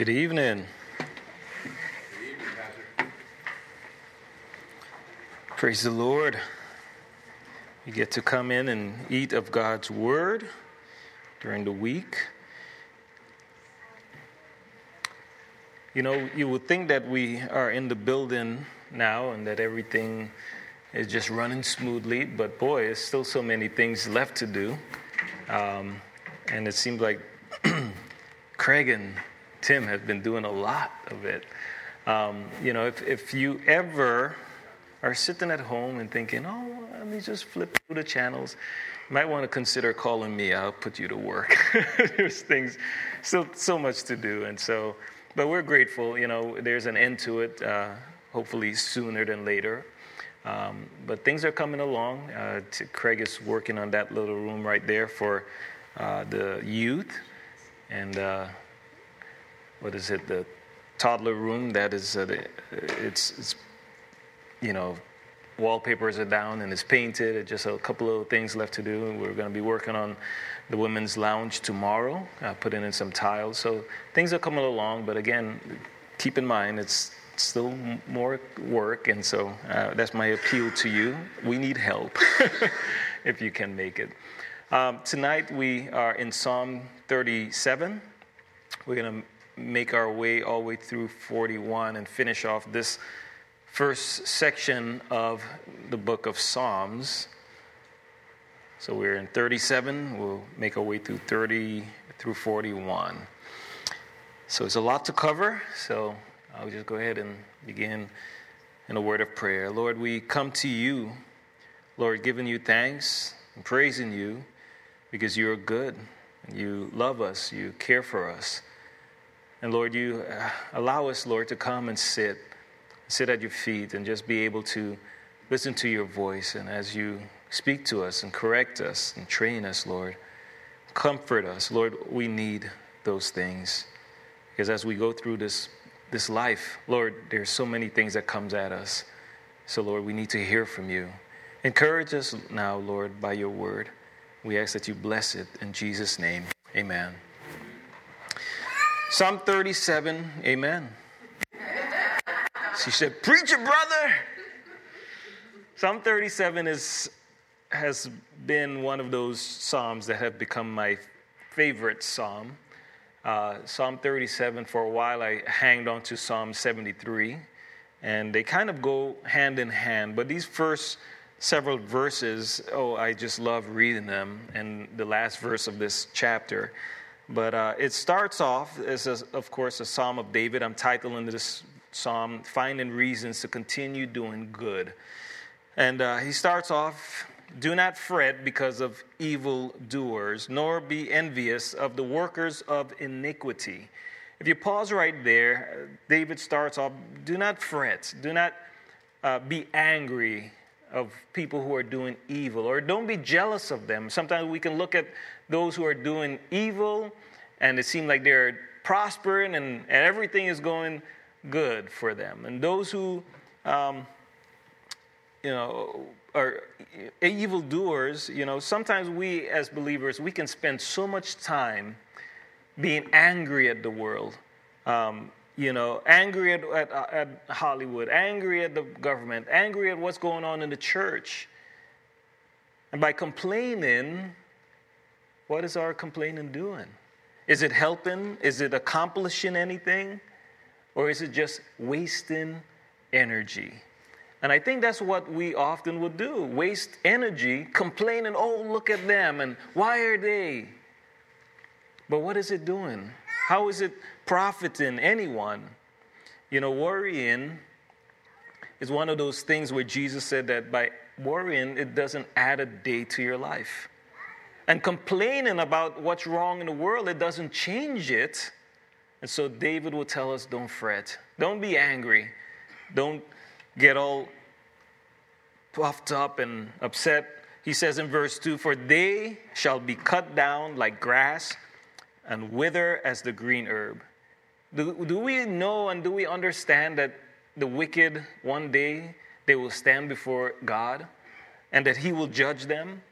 Good evening. Good evening Praise the Lord. You get to come in and eat of God's Word during the week. You know, you would think that we are in the building now and that everything is just running smoothly, but boy, there's still so many things left to do. Um, and it seems like Craig and Tim have been doing a lot of it. Um, you know, if, if you ever are sitting at home and thinking, oh, let me just flip through the channels, you might want to consider calling me. I'll put you to work. there's things, still so much to do. And so, but we're grateful. You know, there's an end to it, uh, hopefully sooner than later. Um, but things are coming along. Uh, Craig is working on that little room right there for uh, the youth. And uh, what is it, the toddler room that is, uh, it's, it's, you know, wallpapers are down and it's painted. It's just a couple of things left to do. We're going to be working on the women's lounge tomorrow, uh, putting in some tiles. So things are coming along, but again, keep in mind it's still more work, and so uh, that's my appeal to you. We need help if you can make it. Um, tonight we are in Psalm 37. We're going to make our way all the way through 41 and finish off this first section of the book of Psalms. So we're in 37. We'll make our way through 30 through 41. So it's a lot to cover. So I'll just go ahead and begin in a word of prayer. Lord, we come to you, Lord, giving you thanks and praising you because you are good you love us, you care for us. And Lord, you uh, allow us, Lord, to come and sit, sit at your feet and just be able to listen to your voice. And as you speak to us and correct us and train us, Lord, comfort us. Lord, we need those things. Because as we go through this, this life, Lord, there's so many things that comes at us. So, Lord, we need to hear from you. Encourage us now, Lord, by your word. We ask that you bless it in Jesus' name. Amen. Psalm 37, amen. She said, Preach it, brother. Psalm 37 is, has been one of those Psalms that have become my favorite Psalm. Uh, Psalm 37, for a while, I hanged on to Psalm 73, and they kind of go hand in hand. But these first several verses, oh, I just love reading them, and the last verse of this chapter. But uh, it starts off as, a, of course, a Psalm of David. I'm titling this psalm, Finding Reasons to Continue Doing Good. And uh, he starts off Do not fret because of evil doers, nor be envious of the workers of iniquity. If you pause right there, David starts off Do not fret, do not uh, be angry of people who are doing evil, or don't be jealous of them. Sometimes we can look at those who are doing evil and it seems like they're prospering and, and everything is going good for them. And those who, um, you know, are evildoers, you know, sometimes we as believers, we can spend so much time being angry at the world. Um, you know, angry at, at, at, Hollywood, angry at the government, angry at what's going on in the church. And by complaining, what is our complaining doing? Is it helping? Is it accomplishing anything? Or is it just wasting energy? And I think that's what we often would do waste energy complaining, oh, look at them, and why are they? But what is it doing? How is it profiting anyone? You know, worrying is one of those things where Jesus said that by worrying, it doesn't add a day to your life and complaining about what's wrong in the world, it doesn't change it. And so David will tell us don't fret, don't be angry, don't get all puffed up and upset. He says in verse 2 For they shall be cut down like grass and wither as the green herb. Do, do we know and do we understand that the wicked one day they will stand before God and that He will judge them?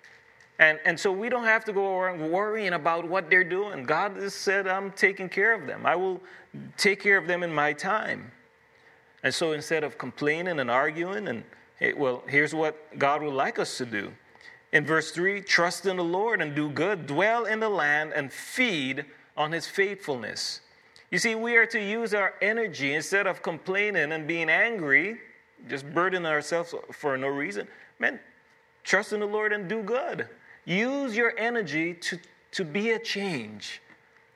And, and so we don't have to go around worrying about what they're doing. God has said, I'm taking care of them. I will take care of them in my time. And so instead of complaining and arguing, and hey, well, here's what God would like us to do. In verse 3, trust in the Lord and do good, dwell in the land and feed on his faithfulness. You see, we are to use our energy instead of complaining and being angry, just burdening ourselves for no reason. Man, trust in the Lord and do good. Use your energy to, to be a change,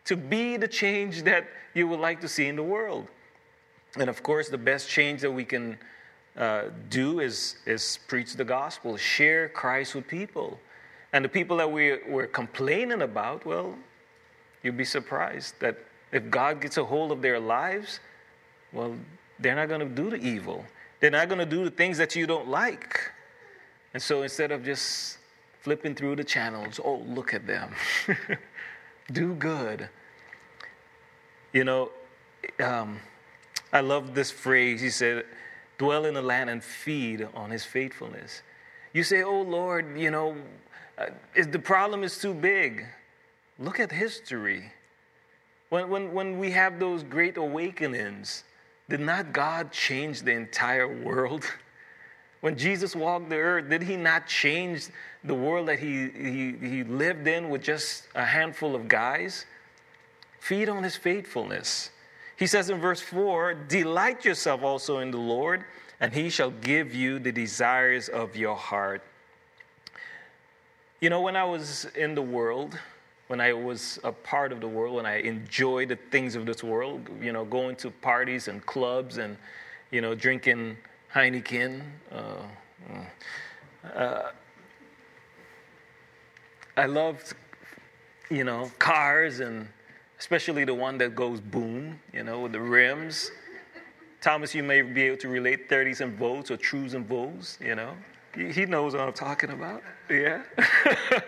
to be the change that you would like to see in the world. And of course, the best change that we can uh, do is, is preach the gospel, share Christ with people. And the people that we, we're complaining about, well, you'd be surprised that if God gets a hold of their lives, well, they're not going to do the evil. They're not going to do the things that you don't like. And so instead of just flipping through the channels, oh, look at them, do good. You know, um, I love this phrase. He said, dwell in the land and feed on his faithfulness. You say, oh, Lord, you know, uh, the problem is too big. Look at history. When, when, when we have those great awakenings, did not God change the entire world? When Jesus walked the earth, did he not change the world that he, he, he lived in with just a handful of guys? Feed on his faithfulness. He says in verse 4 Delight yourself also in the Lord, and he shall give you the desires of your heart. You know, when I was in the world, when I was a part of the world, when I enjoyed the things of this world, you know, going to parties and clubs and, you know, drinking Heineken. Uh, uh, I loved, you know, cars and especially the one that goes boom, you know, with the rims. Thomas, you may be able to relate 30s and Vogues or trues and Vogues, you know. He knows what I'm talking about. Yeah.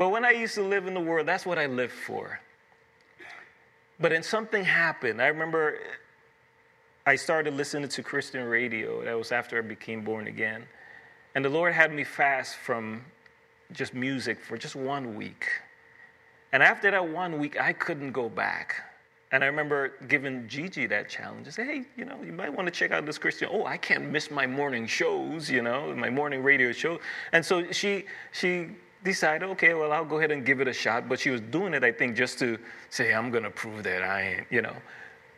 But when I used to live in the world, that's what I lived for. But then something happened. I remember I started listening to Christian radio. That was after I became born again. And the Lord had me fast from just music for just one week. And after that one week, I couldn't go back. And I remember giving Gigi that challenge. I said, hey, you know, you might want to check out this Christian. Oh, I can't miss my morning shows, you know, my morning radio show. And so she, she decided, okay, well, I'll go ahead and give it a shot. But she was doing it, I think, just to say, I'm going to prove that I ain't, you know.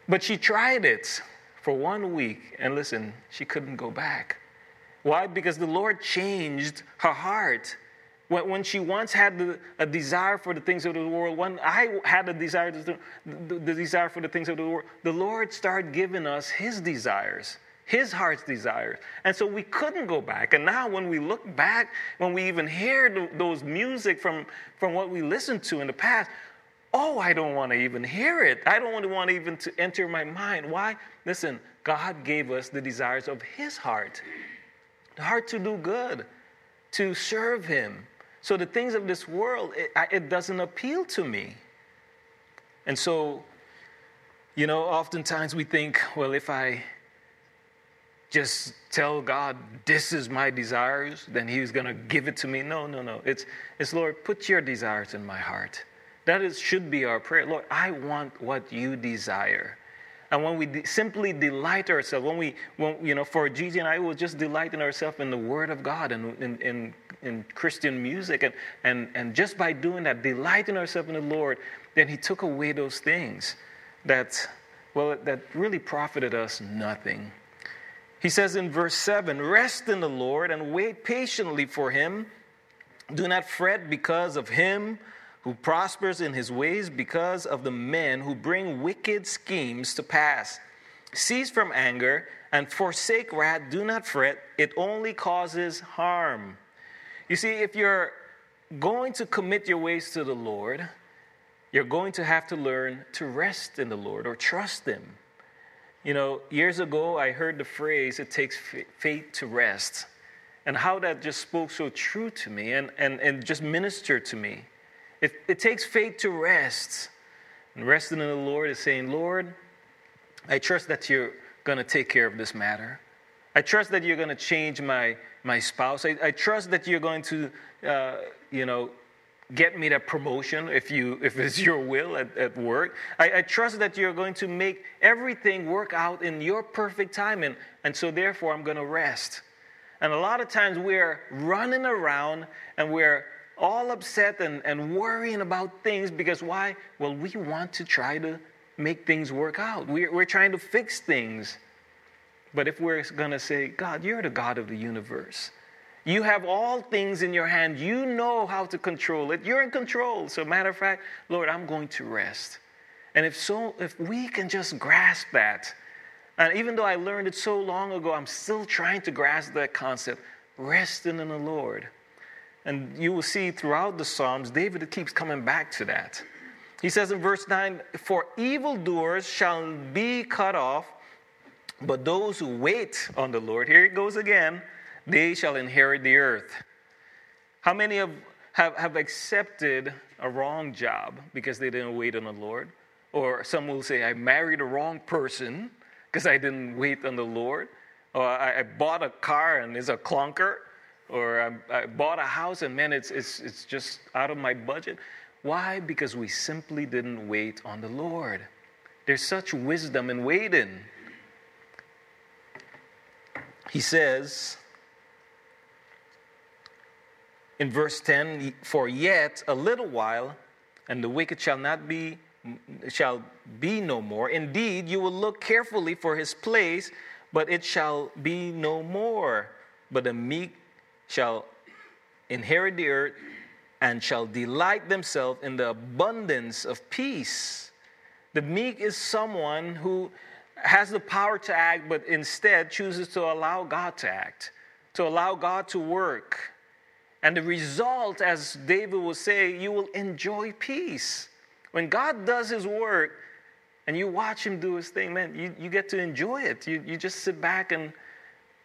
But she tried it for one week, and listen, she couldn't go back. Why? Because the Lord changed her heart. When, she once had the, a desire for the things of the world, when I had a desire, the, the desire for the things of the world, the Lord started giving us His desires his heart's desires. And so we couldn't go back. And now when we look back, when we even hear those music from, from what we listened to in the past, oh, I don't want to even hear it. I don't want to even to enter my mind. Why? Listen, God gave us the desires of his heart. The heart to do good, to serve him. So the things of this world, it, it doesn't appeal to me. And so, you know, oftentimes we think, well, if I just tell God, this is my desires, then He's going to give it to me. No, no, no. It's, it's, Lord, put your desires in my heart. That is, should be our prayer. Lord, I want what you desire. And when we de- simply delight ourselves, when we, when, you know, for Gigi and I, will just delight in ourselves in the Word of God and in, in, in Christian music. And, and, and just by doing that, delighting ourselves in the Lord, then He took away those things that, well, that really profited us nothing. He says in verse 7 Rest in the Lord and wait patiently for him. Do not fret because of him who prospers in his ways, because of the men who bring wicked schemes to pass. Cease from anger and forsake wrath. Do not fret, it only causes harm. You see, if you're going to commit your ways to the Lord, you're going to have to learn to rest in the Lord or trust Him. You know, years ago, I heard the phrase, it takes faith to rest, and how that just spoke so true to me and, and, and just ministered to me. It, it takes faith to rest. And resting in the Lord is saying, Lord, I trust that you're going to take care of this matter. I trust that you're going to change my, my spouse. I, I trust that you're going to, uh, you know, get me that promotion if, you, if it's your will at, at work. I, I trust that you're going to make everything work out in your perfect time. And, and so, therefore, I'm going to rest. And a lot of times we're running around and we're all upset and, and worrying about things because why? Well, we want to try to make things work out. We're, we're trying to fix things. But if we're going to say, God, you're the God of the universe, you have all things in your hand, you know how to control it, you're in control. So, matter of fact, Lord, I'm going to rest. And if so, if we can just grasp that, and even though I learned it so long ago, I'm still trying to grasp that concept resting in the Lord. And you will see throughout the Psalms, David keeps coming back to that. He says in verse 9, For evildoers shall be cut off but those who wait on the Lord, here it goes again, they shall inherit the earth. How many have, have, have accepted a wrong job because they didn't wait on the Lord? Or some will say, I married a wrong person because I didn't wait on the Lord. Or I, I bought a car and it's a clunker. Or I, I bought a house and man, it's, it's, it's just out of my budget. Why? Because we simply didn't wait on the Lord. There's such wisdom in waiting. He says in verse 10 For yet a little while, and the wicked shall not be shall be no more. Indeed, you will look carefully for his place, but it shall be no more. But the meek shall inherit the earth and shall delight themselves in the abundance of peace. The meek is someone who has the power to act, but instead chooses to allow God to act, to allow God to work. And the result, as David will say, you will enjoy peace. When God does his work and you watch him do his thing, man, you, you get to enjoy it. You, you just sit back and,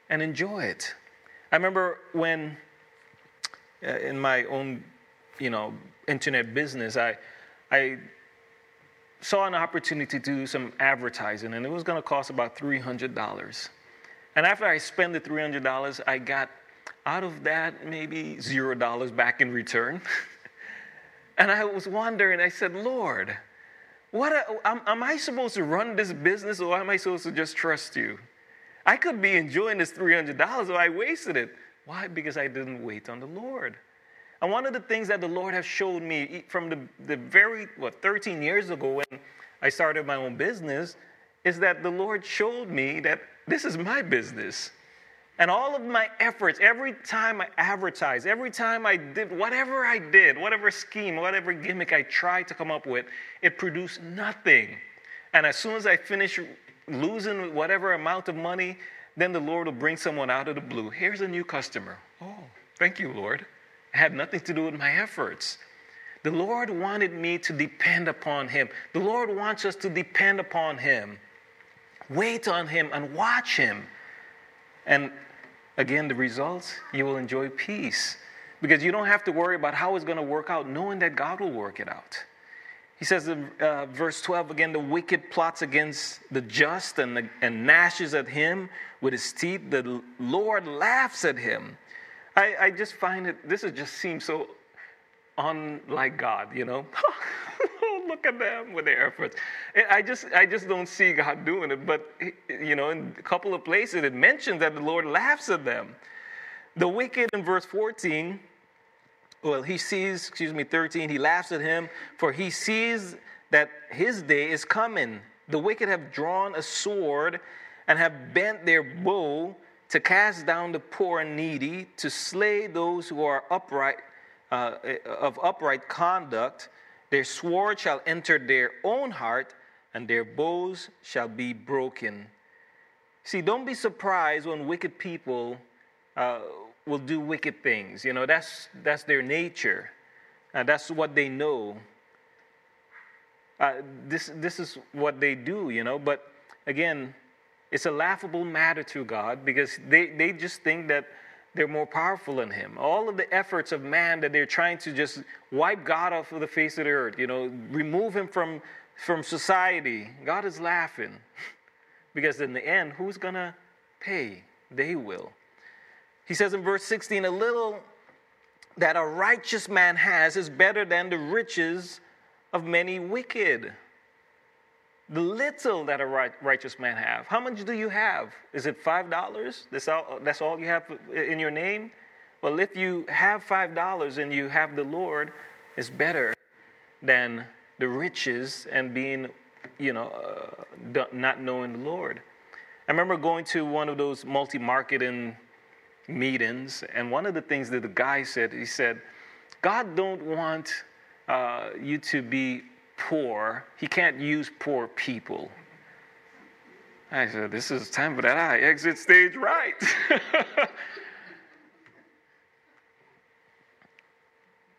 and enjoy it. I remember when uh, in my own, you know, internet business, I, I saw an opportunity to do some advertising, and it was going to cost about $300. And after I spent the $300, I got out of that maybe zero dollars back in return. and I was wondering, I said, Lord, what am, am I supposed to run this business or am I supposed to just trust you? I could be enjoying this $300, but I wasted it. Why? Because I didn't wait on the Lord. And one of the things that the Lord has showed me from the, the very, what, 13 years ago when I started my own business is that the Lord showed me that this is my business. And all of my efforts, every time I advertised, every time I did whatever I did, whatever scheme, whatever gimmick I tried to come up with, it produced nothing. And as soon as I finish losing whatever amount of money, then the Lord will bring someone out of the blue. Here's a new customer. Oh, thank you, Lord. It had nothing to do with my efforts. The Lord wanted me to depend upon Him. The Lord wants us to depend upon Him. Wait on Him and watch Him. And again, the results, you will enjoy peace because you don't have to worry about how it's going to work out, knowing that God will work it out. He says in uh, verse 12 again, the wicked plots against the just and, the, and gnashes at him with his teeth. The Lord laughs at him. I, I just find it, this just seems so unlike God, you know? Look at them with their efforts. I just, I just don't see God doing it. But, you know, in a couple of places it mentions that the Lord laughs at them. The wicked in verse 14, well, he sees, excuse me, 13, he laughs at him, for he sees that his day is coming. The wicked have drawn a sword and have bent their bow to cast down the poor and needy, to slay those who are upright, uh, of upright conduct. Their sword shall enter their own heart, and their bows shall be broken. See, don't be surprised when wicked people uh, will do wicked things. You know, that's, that's their nature, and that's what they know. Uh, this, this is what they do, you know, but again, it's a laughable matter to God because they, they just think that they're more powerful than Him. All of the efforts of man that they're trying to just wipe God off of the face of the earth, you know, remove Him from, from society, God is laughing. because in the end, who's going to pay? they will. He says in verse 16, a little that a righteous man has is better than the riches of many wicked. The little that a right, righteous man have. How much do you have? Is it five dollars? That's all. That's all you have in your name. Well, if you have five dollars and you have the Lord, it's better than the riches and being, you know, uh, not knowing the Lord. I remember going to one of those multi-marketing meetings, and one of the things that the guy said, he said, God don't want uh, you to be poor. He can't use poor people. I said, This is time for that I exit stage right.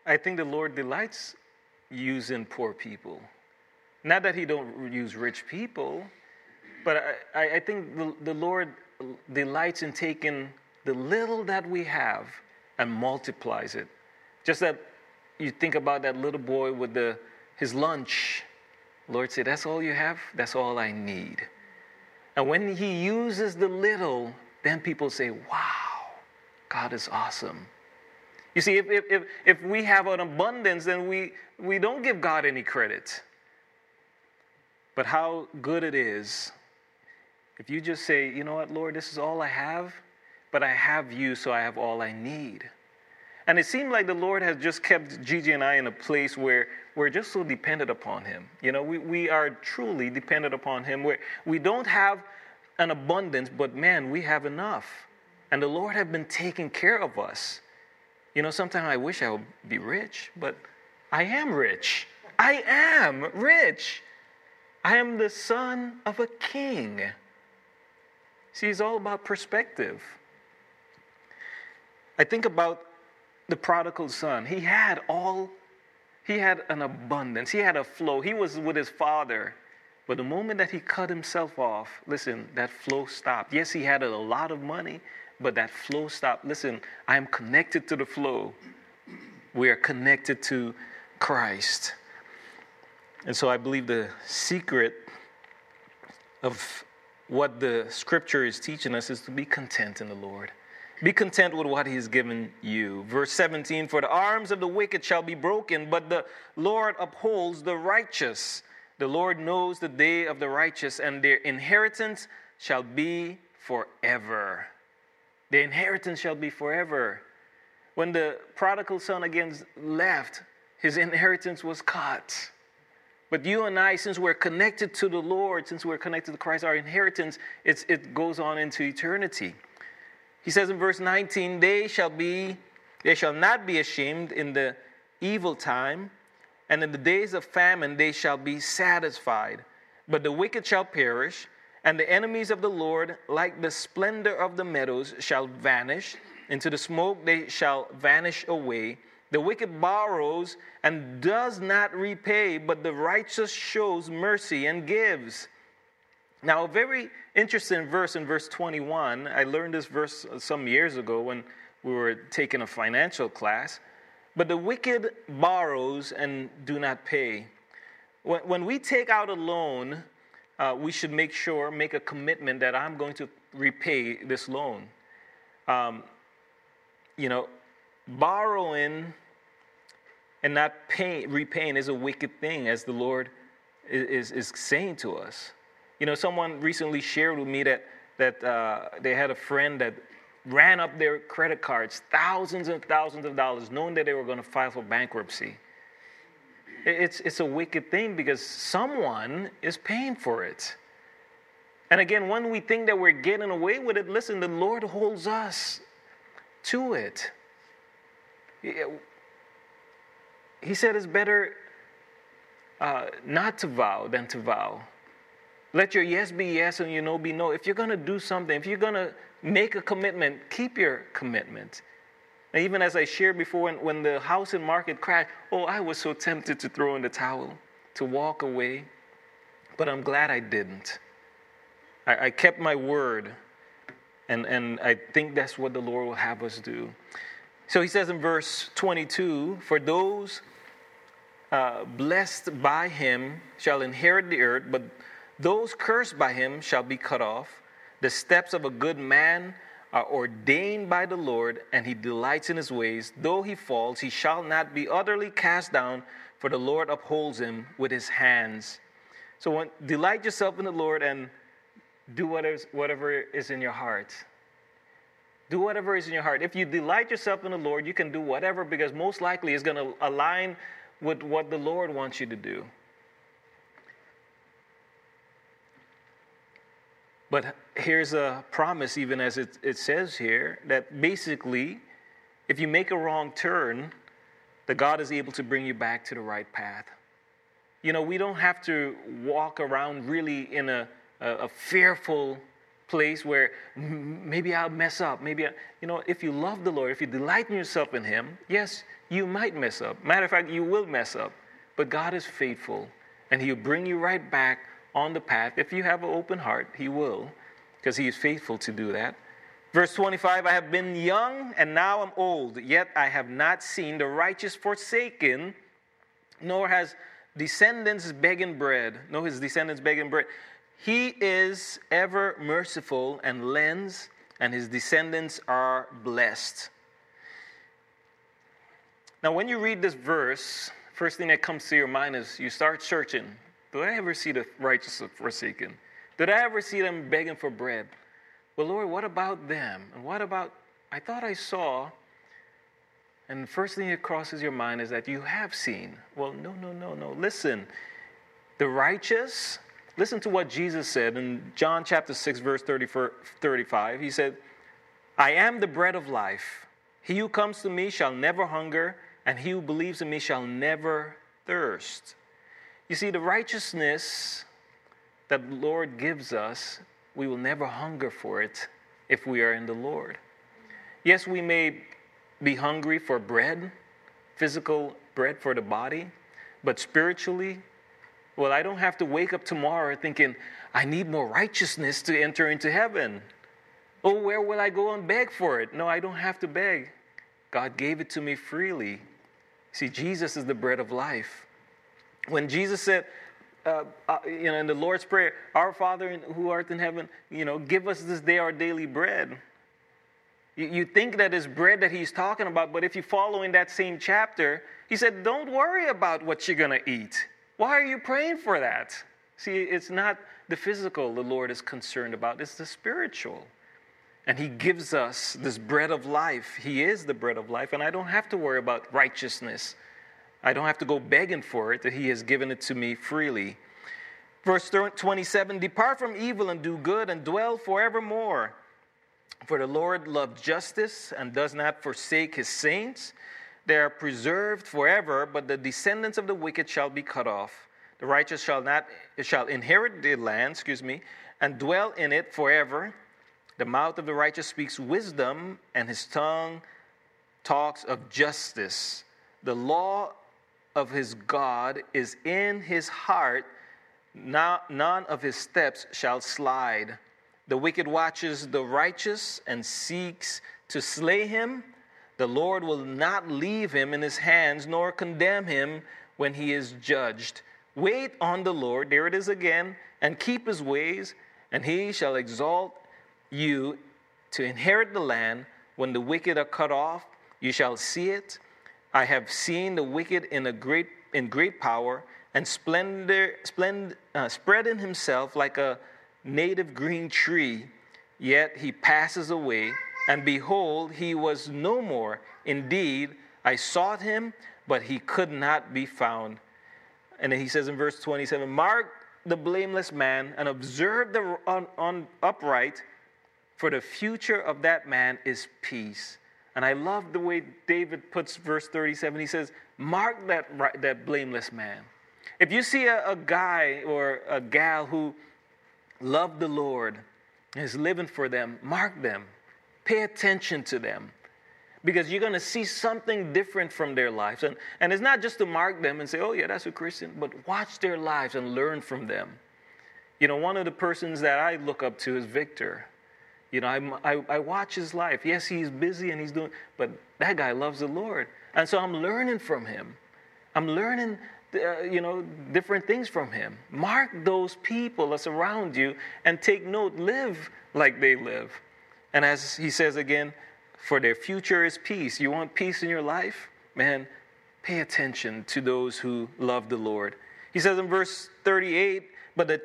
I think the Lord delights using poor people. Not that He don't use rich people, but I, I think the, the Lord delights in taking the little that we have and multiplies it. Just that you think about that little boy with the, his lunch. Lord said, That's all you have? That's all I need. And when he uses the little, then people say, Wow, God is awesome. You see, if, if, if, if we have an abundance, then we, we don't give God any credit. But how good it is if you just say, You know what, Lord, this is all I have but I have you, so I have all I need. And it seemed like the Lord has just kept Gigi and I in a place where we're just so dependent upon Him. You know, we, we are truly dependent upon Him, where we don't have an abundance, but man, we have enough. And the Lord has been taking care of us. You know, sometimes I wish I would be rich, but I am rich. I am rich. I am the son of a king. See, it's all about perspective. I think about the prodigal son. He had all, he had an abundance, he had a flow. He was with his father. But the moment that he cut himself off, listen, that flow stopped. Yes, he had a lot of money, but that flow stopped. Listen, I am connected to the flow. We are connected to Christ. And so I believe the secret of what the scripture is teaching us is to be content in the Lord. Be content with what he's given you. Verse 17 For the arms of the wicked shall be broken, but the Lord upholds the righteous. The Lord knows the day of the righteous, and their inheritance shall be forever. Their inheritance shall be forever. When the prodigal son again left, his inheritance was cut. But you and I, since we're connected to the Lord, since we're connected to Christ, our inheritance, it goes on into eternity. He says in verse 19, they shall be, they shall not be ashamed in the evil time, and in the days of famine they shall be satisfied. But the wicked shall perish, and the enemies of the Lord, like the splendor of the meadows, shall vanish. Into the smoke they shall vanish away. The wicked borrows and does not repay, but the righteous shows mercy and gives. Now, a very interesting verse in verse 21. I learned this verse some years ago when we were taking a financial class. But the wicked borrows and do not pay. When, when we take out a loan, uh, we should make sure, make a commitment that I'm going to repay this loan. Um, you know, borrowing and not paying, repaying is a wicked thing, as the Lord is, is, is saying to us. You know, someone recently shared with me that, that uh, they had a friend that ran up their credit cards, thousands and thousands of dollars, knowing that they were going to file for bankruptcy. It's, it's a wicked thing because someone is paying for it. And again, when we think that we're getting away with it, listen, the Lord holds us to it. He said it's better uh, not to vow than to vow. Let your yes be yes and your no be no. If you're going to do something, if you're going to make a commitment, keep your commitment. And even as I shared before, when, when the housing market crashed, oh, I was so tempted to throw in the towel, to walk away. But I'm glad I didn't. I, I kept my word. And, and I think that's what the Lord will have us do. So he says in verse 22 For those uh, blessed by him shall inherit the earth, but those cursed by him shall be cut off. The steps of a good man are ordained by the Lord, and he delights in his ways. Though he falls, he shall not be utterly cast down, for the Lord upholds him with his hands. So when, delight yourself in the Lord and do whatever, whatever is in your heart. Do whatever is in your heart. If you delight yourself in the Lord, you can do whatever because most likely it's going to align with what the Lord wants you to do. But here's a promise, even as it, it says here, that basically, if you make a wrong turn, that God is able to bring you back to the right path. You know, we don't have to walk around really in a, a, a fearful place where maybe I'll mess up. Maybe, I, you know, if you love the Lord, if you delight in yourself in Him, yes, you might mess up. Matter of fact, you will mess up. But God is faithful, and He'll bring you right back on the path. If you have an open heart, He will, because He is faithful to do that. Verse 25 I have been young, and now I'm old, yet I have not seen the righteous forsaken, nor has descendants begging bread. No, his descendants begging bread. He is ever merciful and lends, and his descendants are blessed. Now, when you read this verse, first thing that comes to your mind is you start searching. Did I ever see the righteous forsaken? Did I ever see them begging for bread? Well, Lord, what about them? And what about, I thought I saw, and the first thing that crosses your mind is that you have seen. Well, no, no, no, no. Listen, the righteous, listen to what Jesus said in John chapter 6, verse 35. He said, I am the bread of life. He who comes to me shall never hunger, and he who believes in me shall never thirst. You see, the righteousness that the Lord gives us, we will never hunger for it if we are in the Lord. Yes, we may be hungry for bread, physical bread for the body, but spiritually, well, I don't have to wake up tomorrow thinking, I need more righteousness to enter into heaven. Oh, where will I go and beg for it? No, I don't have to beg. God gave it to me freely. See, Jesus is the bread of life. When Jesus said, uh, uh, you know, in the Lord's Prayer, Our Father who art in heaven, you know, give us this day our daily bread. You, you think that is bread that he's talking about, but if you follow in that same chapter, he said, Don't worry about what you're going to eat. Why are you praying for that? See, it's not the physical the Lord is concerned about, it's the spiritual. And He gives us this bread of life. He is the bread of life, and I don't have to worry about righteousness. I don't have to go begging for it, that He has given it to me freely. Verse 27 Depart from evil and do good, and dwell forevermore. For the Lord loves justice and does not forsake his saints. They are preserved forever, but the descendants of the wicked shall be cut off. The righteous shall not shall inherit the land, excuse me, and dwell in it forever. The mouth of the righteous speaks wisdom, and his tongue talks of justice. The law of his God is in his heart. none of his steps shall slide. The wicked watches the righteous and seeks to slay him. The Lord will not leave him in his hands, nor condemn him when he is judged. Wait on the Lord, there it is again, and keep his ways, and he shall exalt you to inherit the land. When the wicked are cut off, you shall see it. I have seen the wicked in a great in great power and splendor, splend, uh, spreading himself like a native green tree, yet he passes away, and behold, he was no more. Indeed, I sought him, but he could not be found. And then he says in verse 27 Mark the blameless man and observe the un, un, upright, for the future of that man is peace. And I love the way David puts verse 37. He says, Mark that, that blameless man. If you see a, a guy or a gal who love the Lord, and is living for them, mark them, pay attention to them. Because you're going to see something different from their lives. And, and it's not just to mark them and say, oh, yeah, that's a Christian, but watch their lives and learn from them. You know, one of the persons that I look up to is Victor. You know, I, I, I watch his life. Yes, he's busy and he's doing, but that guy loves the Lord. And so I'm learning from him. I'm learning uh, you know, different things from him. Mark those people that's around you and take note. Live like they live. And as he says again, for their future is peace. You want peace in your life? Man, pay attention to those who love the Lord. He says in verse 38 But the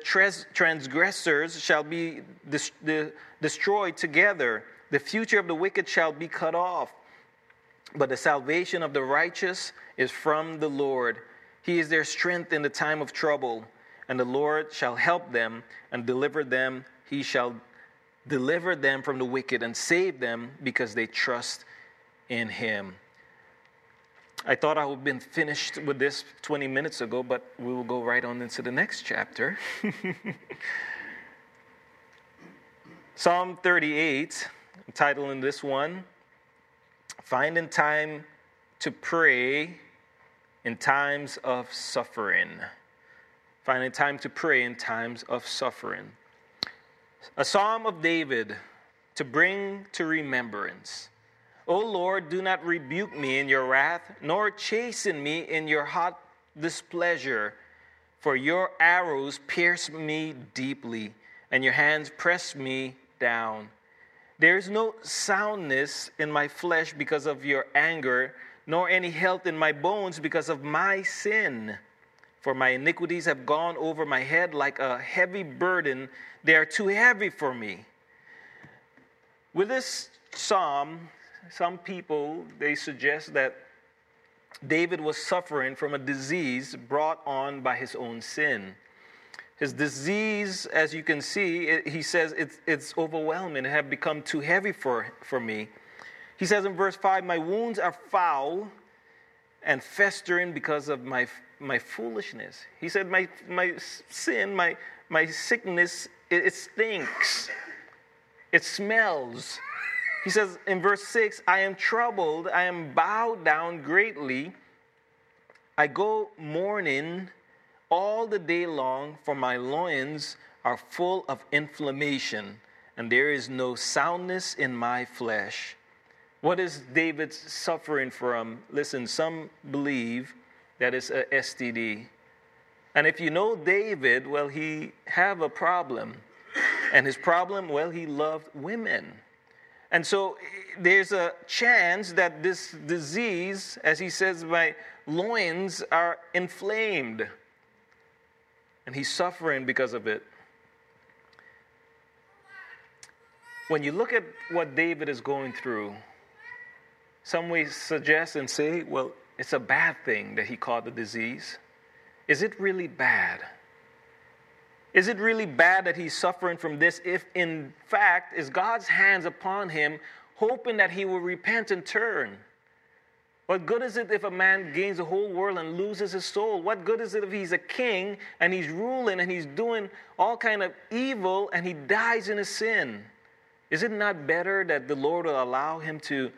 transgressors shall be destroyed together, the future of the wicked shall be cut off. But the salvation of the righteous is from the Lord. He is their strength in the time of trouble, and the Lord shall help them and deliver them. He shall deliver them from the wicked and save them because they trust in him. I thought I would have been finished with this 20 minutes ago, but we will go right on into the next chapter. Psalm 38, titling this one, Finding Time to Pray in Times of Suffering. Finding time to pray in times of suffering. A psalm of David to bring to remembrance. O Lord, do not rebuke me in your wrath, nor chasten me in your hot displeasure. For your arrows pierce me deeply, and your hands press me down. There is no soundness in my flesh because of your anger, nor any health in my bones because of my sin. For my iniquities have gone over my head like a heavy burden. They are too heavy for me. With this psalm, some people they suggest that David was suffering from a disease brought on by his own sin. His disease, as you can see, it, he says it's, it's overwhelming. It had become too heavy for, for me. He says in verse 5 My wounds are foul and festering because of my my foolishness. He said, My, my sin, my, my sickness, it, it stinks. It smells. He says in verse 6 I am troubled, I am bowed down greatly. I go mourning all the day long, for my loins are full of inflammation, and there is no soundness in my flesh. What is David suffering from? Listen, some believe that it's a STD. And if you know David, well, he have a problem. And his problem, well, he loved women. And so eh, there's a chance that this disease, as he says, my loins are inflamed. And he's suffering because of it. When you look at what David is going through, some may suggest and say, well, it's a bad thing that he caught the disease. Is it really bad? Is it really bad that he's suffering from this if, in fact, is God's hands upon him, hoping that he will repent and turn? What good is it if a man gains the whole world and loses his soul? What good is it if he's a king and he's ruling and he's doing all kind of evil and he dies in his sin? Is it not better that the Lord will allow him to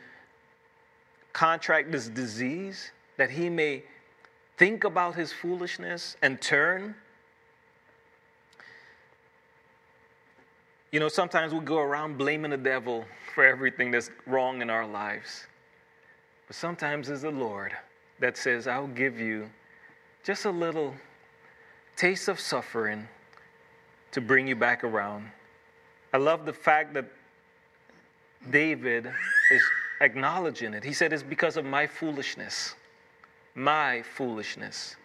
contract this disease that he may think about his foolishness and turn? You know, sometimes we go around blaming the devil for everything that's wrong in our lives. But sometimes it's the Lord that says, I'll give you just a little taste of suffering to bring you back around. I love the fact that David is acknowledging it. He said, It's because of my foolishness. My foolishness.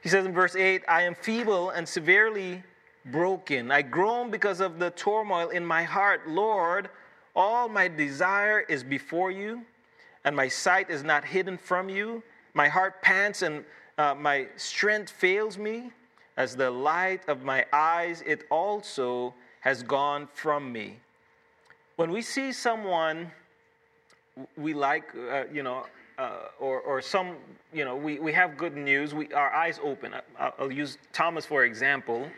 He says in verse 8, I am feeble and severely broken. I groan because of the turmoil in my heart. Lord, all my desire is before you, and my sight is not hidden from you. My heart pants and uh, my strength fails me. As the light of my eyes, it also has gone from me. When we see someone we like, uh, you know, uh, or, or some, you know, we, we have good news, we, our eyes open. I, will use Thomas for example.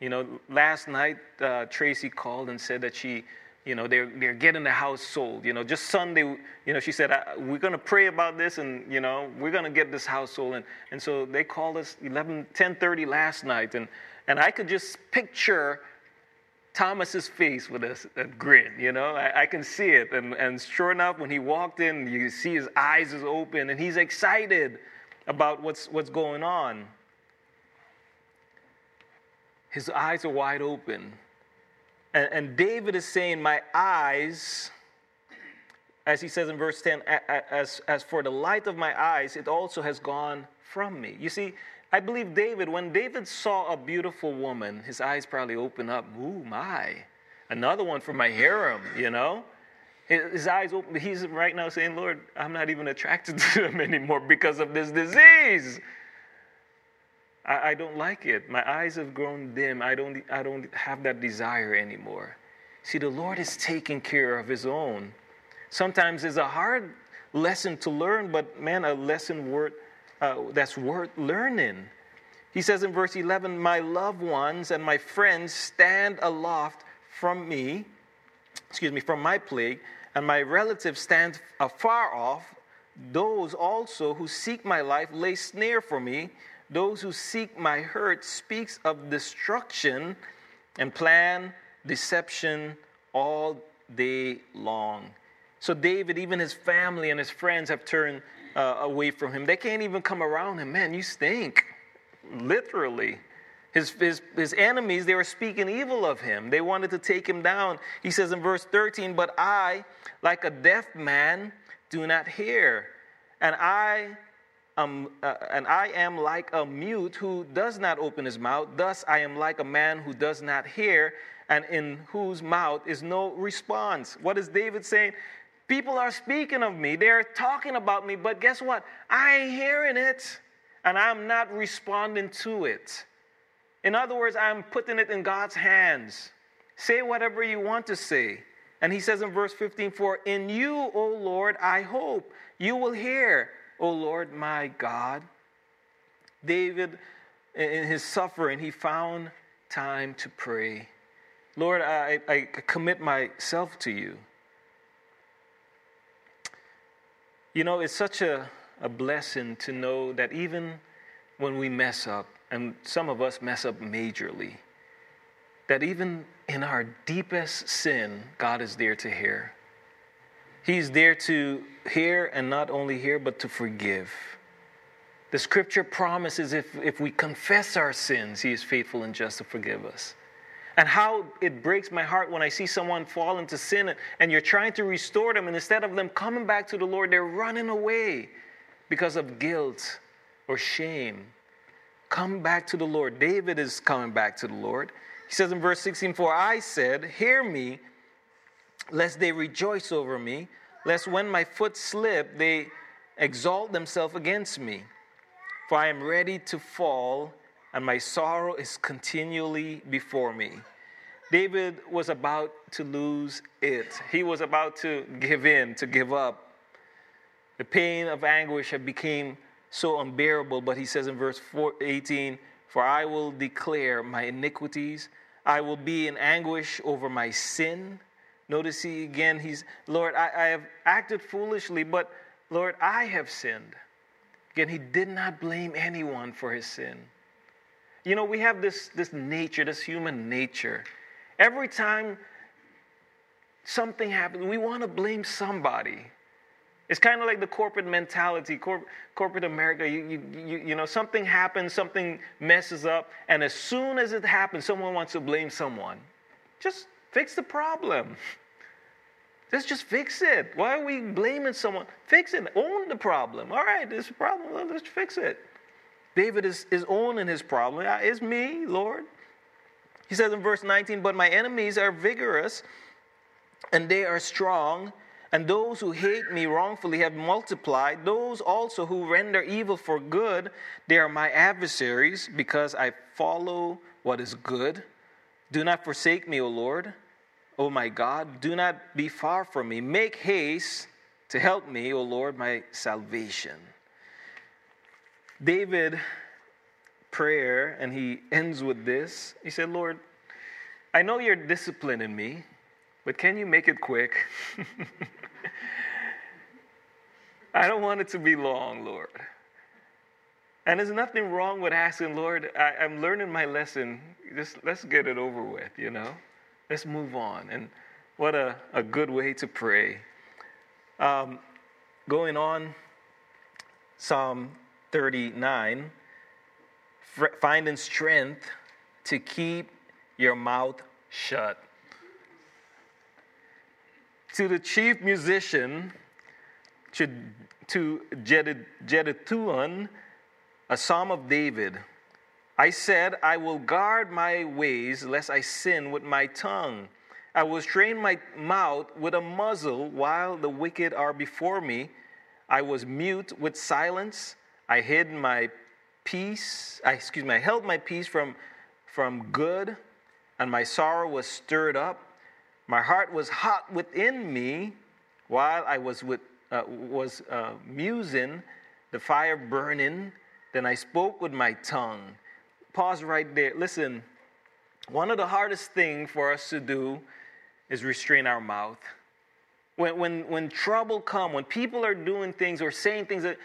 You know, last night uh, Tracy called and said that she, you know, they're, they're getting the house sold. You know, just Sunday, you know, she said, we're going to pray about this and, you know, we're going to get this house sold. And, and so they called us 11, 10.30 last night. And, and I could just picture Thomas's face with a, a grin, you know, I, I, can see it. And, and sure enough, when he walked in, you see his eyes is open and he's excited about what's, what's going on. His eyes are wide open. And, and David is saying, My eyes, as he says in verse 10, as, as for the light of my eyes, it also has gone from me. You see, I believe David, when David saw a beautiful woman, his eyes probably opened up. Ooh, my. Another one for my harem, you know? His eyes open. He's right now saying, Lord, I'm not even attracted to them anymore because of this disease. I, I don't like it. My eyes have grown dim. I don't, I don't have that desire anymore. See, the Lord is taking care of His own. Sometimes it's a hard lesson to learn, but man, a lesson worth, uh, that's worth learning. He says in verse 11, My loved ones and my friends stand aloft from me, excuse me, from my plague and my relatives stand afar off. Those also who seek my life lay snare for me. Those who seek my hurt speaks of destruction and plan deception all day long. So David, even his family and his friends have turned uh, away from him. They can't even come around him. Man, you stink. Literally. His, his, his enemies, they were speaking evil of him. They wanted to take him down. He says in verse 13, But I, like a deaf man, do not hear. And I um, uh, and I am like a mute who does not open his mouth. Thus, I am like a man who does not hear, and in whose mouth is no response. What is David saying? People are speaking of me, they're talking about me, but guess what? I ain't hearing it, and I'm not responding to it. In other words, I'm putting it in God's hands. Say whatever you want to say. And he says in verse 15, For in you, O Lord, I hope. You will hear, O Lord my God. David, in his suffering, he found time to pray. Lord, I, I commit myself to you. You know, it's such a, a blessing to know that even when we mess up, and some of us mess up majorly, that even in our deepest sin, God is there to hear. He's there to hear and not only hear, but to forgive. The scripture promises if, if we confess our sins, He is faithful and just to forgive us. And how it breaks my heart when I see someone fall into sin and you're trying to restore them, and instead of them coming back to the Lord, they're running away because of guilt or shame Come back to the Lord. David is coming back to the Lord. He says in verse 16, For I said, Hear me, lest they rejoice over me, lest when my foot slip, they exalt themselves against me. For I am ready to fall, and my sorrow is continually before me. David was about to lose it. He was about to give in, to give up. The pain of anguish had become so unbearable. But he says in verse 18, For I will declare my iniquities, I will be in anguish over my sin. Notice he again, he's, Lord, I, I have acted foolishly, but Lord, I have sinned. Again, he did not blame anyone for his sin. You know, we have this, this nature, this human nature. Every time something happens, we want to blame somebody. It's kind of like the corporate mentality, cor- corporate America. You, you, you, you know, something happens, something messes up, and as soon as it happens, someone wants to blame someone. Just fix the problem. Let's just fix it. Why are we blaming someone? Fix it. Own the problem. All right, there's a problem. Let's fix it. David is, is owning his problem. It's me, Lord. He says in verse 19, But my enemies are vigorous and they are strong and those who hate me wrongfully have multiplied. Those also who render evil for good, they are my adversaries, because I follow what is good. Do not forsake me, O Lord, O my God. Do not be far from me. Make haste to help me, O Lord, my salvation. David prayer, and he ends with this. He said, Lord, I know you're disciplining me, but can you make it quick? I don't want it to be long, Lord. And there's nothing wrong with asking, Lord, I, am learning my lesson. Just let's get it over with, you know? Let's move on. And what a, a good way to pray. Um, going on, Psalm 39 finding strength to keep your mouth shut. to the chief musician, to, to Jeduthun, a psalm of David. I said, I will guard my ways lest I sin with my tongue. I will strain my mouth with a muzzle while the wicked are before me. I was mute with silence. I hid my peace. I, excuse me, I held my peace from, from good, and my sorrow was stirred up. My heart was hot within me while I was, with, uh, was uh, musing, the fire burning. Then I spoke with my tongue. Pause right there. Listen, one of the hardest things for us to do is restrain our mouth. When, when, when trouble come, when people are doing things or saying things that,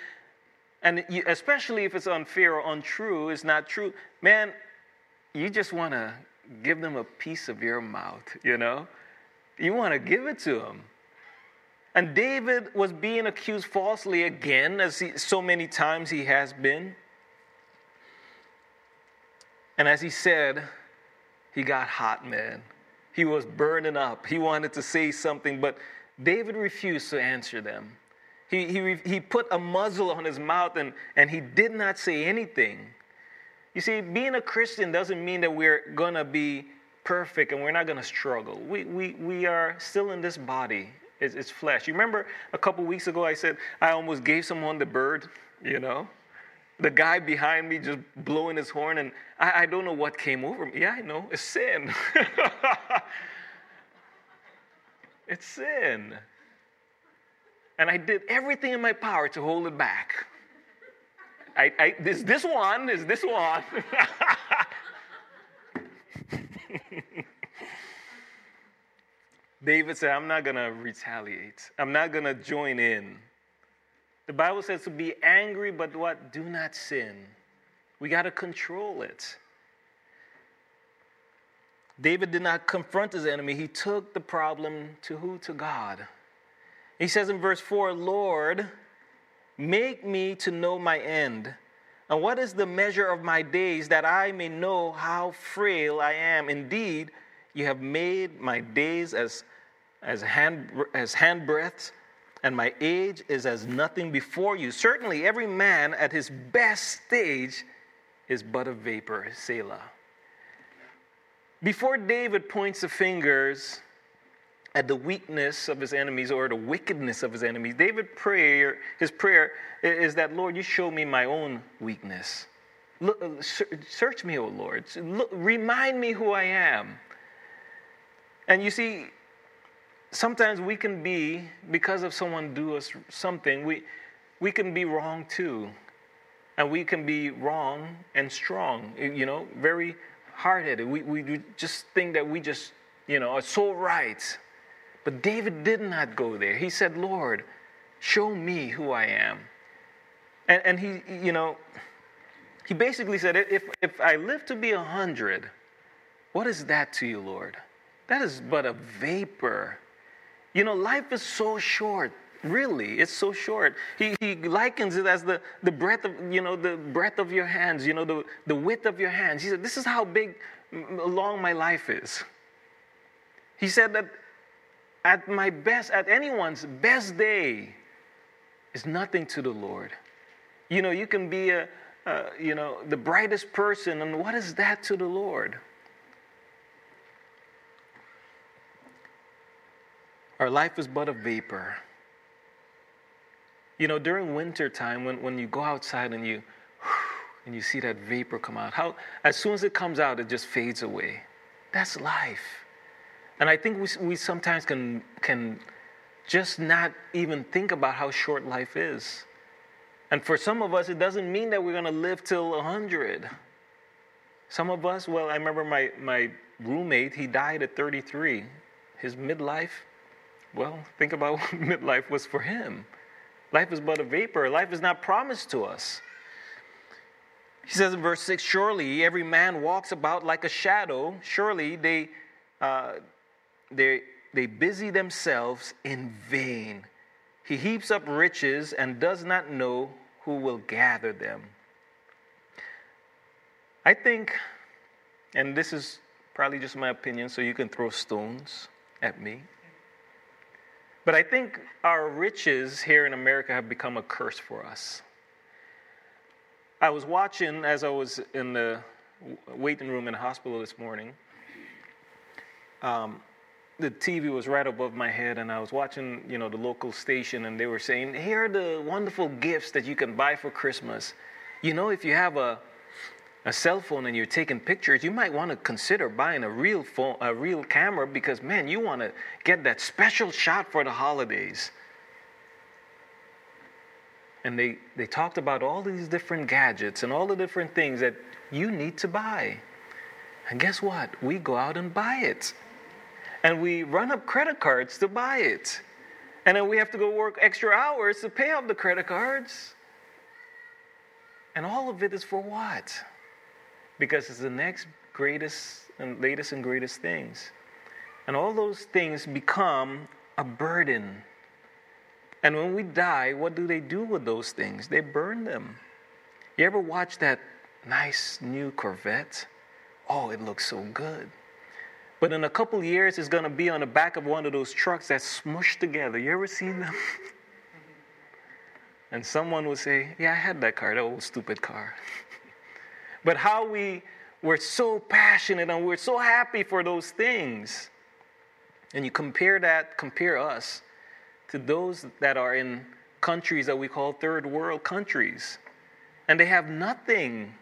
and you, especially if it's unfair or untrue, it's not true, man, you just want to give them a piece of your mouth, you know? You want to give it to them. And David was being accused falsely again, as he, so many times he has been. And as he said, he got hot, man. He was burning up. He wanted to say something, but David refused to answer them. He, he, he put a muzzle on his mouth and, and he did not say anything. You see, being a Christian doesn't mean that we're going to be perfect and we're not going to struggle. We, we, we are still in this body, it's, it's flesh. You remember a couple weeks ago I said I almost gave someone the bird, you know? The guy behind me just blowing his horn, and I, I don't know what came over me. Yeah, I know, it's sin. it's sin. And I did everything in my power to hold it back. I, I this, this one is this one. David said, I'm not going to retaliate. I'm not going to join in. The Bible says to be angry, but what? Do not sin. We got to control it. David did not confront his enemy, he took the problem to who? To God. He says in verse 4 Lord, make me to know my end. And what is the measure of my days that I may know how frail I am? Indeed, you have made my days as, as, hand, as handbreadths, and my age is as nothing before you. Certainly, every man at his best stage is but a vapor, Selah. Before David points the fingers at the weakness of his enemies or the wickedness of his enemies, David prayer, his prayer is that, Lord, you show me my own weakness. Look, uh, search me, O Lord. Look, remind me who I am. And you see, sometimes we can be, because of someone do us something, we, we can be wrong too. And we can be wrong and strong, you know, very hard headed. We, we just think that we just, you know, are so right. But David did not go there. He said, Lord, show me who I am. And, and he, you know, he basically said, if, if I live to be a hundred, what is that to you, Lord? That is but a vapor. You know, life is so short. Really, it's so short. He, he likens it as the, the breadth of, you know, the breadth of your hands, you know, the, the width of your hands. He said, This is how big, long my life is. He said that at my best, at anyone's best day, is nothing to the Lord. You know, you can be a, you know, the brightest person, and what is that to the Lord? Our life is but a vapor. You know, during winter time, when, when you go outside and you and you see that vapor come out, how as soon as it comes out, it just fades away. That's life. And I think we, we sometimes can, can just not even think about how short life is. And for some of us, it doesn't mean that we're going to live till 100. Some of us, well, I remember my, my roommate, he died at 33. His midlife, well, think about what midlife was for him. Life is but a vapor, life is not promised to us. He says in verse 6 Surely every man walks about like a shadow. Surely they, uh, they, they busy themselves in vain. He heaps up riches and does not know who will gather them. I think, and this is probably just my opinion, so you can throw stones at me. But I think our riches here in America have become a curse for us. I was watching as I was in the waiting room in the hospital this morning. Um, the TV was right above my head, and I was watching, you know, the local station, and they were saying, "Here are the wonderful gifts that you can buy for Christmas. You know, if you have a a cell phone and you're taking pictures, you might want to consider buying a real phone, a real camera, because man, you want to get that special shot for the holidays." And they they talked about all these different gadgets and all the different things that you need to buy. And guess what? We go out and buy it and we run up credit cards to buy it. And then we have to go work extra hours to pay off the credit cards. And all of it is for what? Because it's the next greatest and latest and greatest things. And all those things become a burden. And when we die, what do they do with those things? They burn them. You ever watch that nice new Corvette? Oh, it looks so good. But in a couple years, it's going to be on the back of one of those trucks that's smushed together. You ever seen them? and someone will say, Yeah, I had that car, that old stupid car. but how we were so passionate and we're so happy for those things. And you compare that, compare us to those that are in countries that we call third world countries. And they have nothing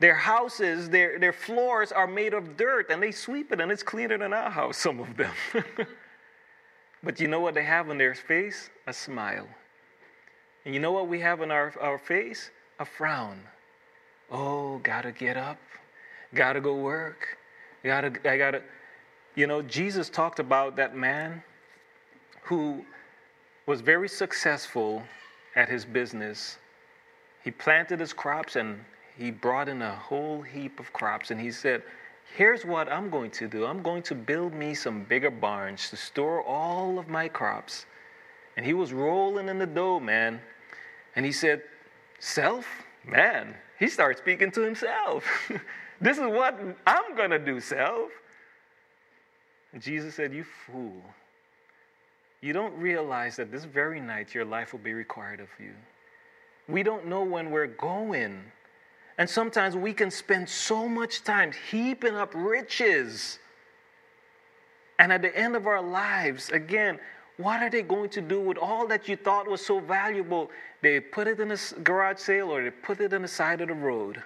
their houses, their, their floors are made of dirt and they sweep it and it's cleaner than our house, some of them. but you know what they have on their face? A smile. And you know what we have on our, our face? A frown. Oh, gotta get up, gotta go work, gotta, I gotta. You know, Jesus talked about that man who was very successful at his business. He planted his crops and he brought in a whole heap of crops and he said, Here's what I'm going to do I'm going to build me some bigger barns to store all of my crops. And he was rolling in the dough, man. And he said, Self? Man, he starts speaking to himself. this is what I'm going to do, self. And Jesus said, You fool. You don't realize that this very night your life will be required of you. We don't know when we're going. And sometimes we can spend so much time heaping up riches. And at the end of our lives, again, what are they going to do with all that you thought was so valuable? They put it in a garage sale or they put it on the side of the road.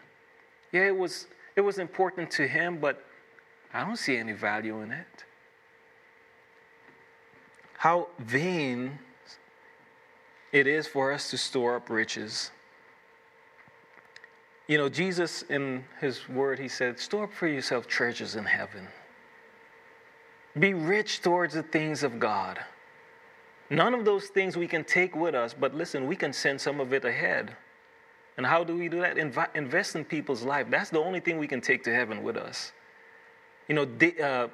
Yeah, it was, it was important to him, but I don't see any value in it. How vain it is for us to store up riches. You know, Jesus, in his word, he said, Store up for yourself treasures in heaven. Be rich towards the things of God. None of those things we can take with us, but listen, we can send some of it ahead. And how do we do that? Inv- invest in people's life. That's the only thing we can take to heaven with us. You know, uh,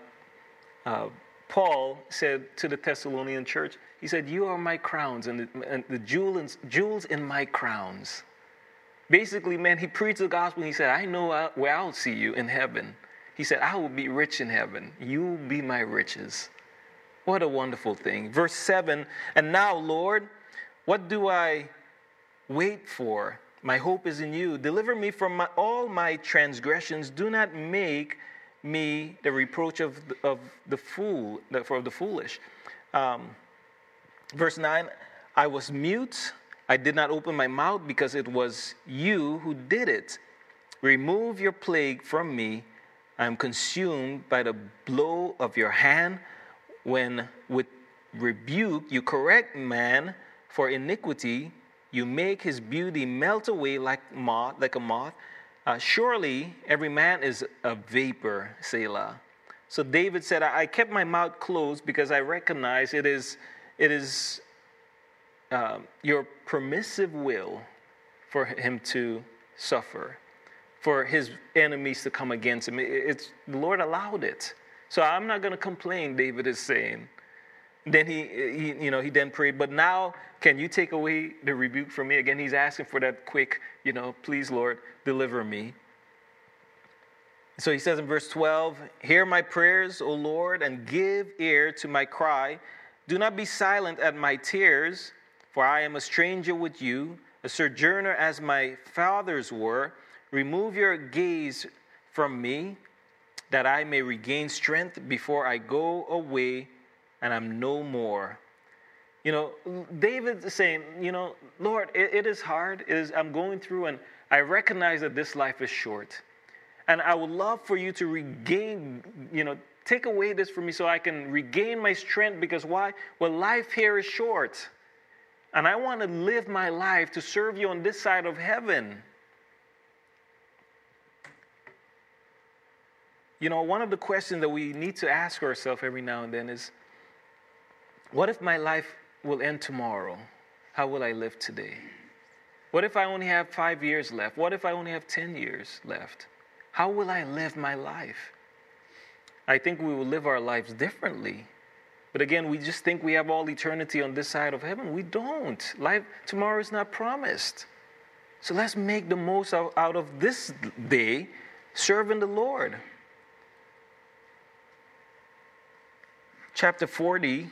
uh, Paul said to the Thessalonian church, he said, You are my crowns and the, and the jewels, jewels in my crowns. Basically, man, he preached the gospel. he said, I know where I'll see you in heaven. He said, I will be rich in heaven. You will be my riches. What a wonderful thing. Verse 7 And now, Lord, what do I wait for? My hope is in you. Deliver me from my, all my transgressions. Do not make me the reproach of the, of the fool, for the foolish. Um, verse 9 I was mute I did not open my mouth because it was you who did it. Remove your plague from me. I am consumed by the blow of your hand. When with rebuke you correct man for iniquity, you make his beauty melt away like moth, like a moth. Uh, surely every man is a vapor, Selah. So David said, I kept my mouth closed because I recognize it is, it is um, your permissive will for him to suffer, for his enemies to come against him. It's the Lord allowed it. So I'm not going to complain, David is saying. Then he, he, you know, he then prayed, but now can you take away the rebuke from me? Again, he's asking for that quick, you know, please, Lord, deliver me. So he says in verse 12, Hear my prayers, O Lord, and give ear to my cry. Do not be silent at my tears, for I am a stranger with you, a sojourner as my fathers were. Remove your gaze from me, that I may regain strength before I go away and I'm no more. You know, David's saying, you know, Lord, it, it is hard. It is, I'm going through, and I recognize that this life is short. And I would love for you to regain, you know, take away this from me so I can regain my strength because why? Well, life here is short. And I want to live my life to serve you on this side of heaven. You know, one of the questions that we need to ask ourselves every now and then is what if my life will end tomorrow? How will I live today? What if I only have five years left? What if I only have 10 years left? How will I live my life? I think we will live our lives differently. But again, we just think we have all eternity on this side of heaven. We don't. Life tomorrow is not promised. So let's make the most out of this day serving the Lord. Chapter 40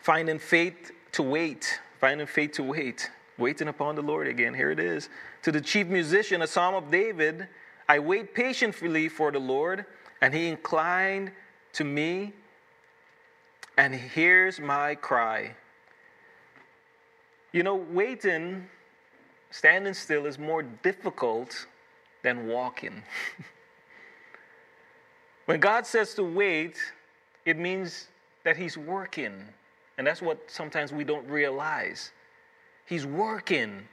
finding faith to wait, finding faith to wait, waiting upon the Lord again. Here it is. To the chief musician, a psalm of David I wait patiently for the Lord, and he inclined to me and hears my cry. You know, waiting, standing still, is more difficult than walking. when God says to wait, it means that He's working. And that's what sometimes we don't realize. He's working.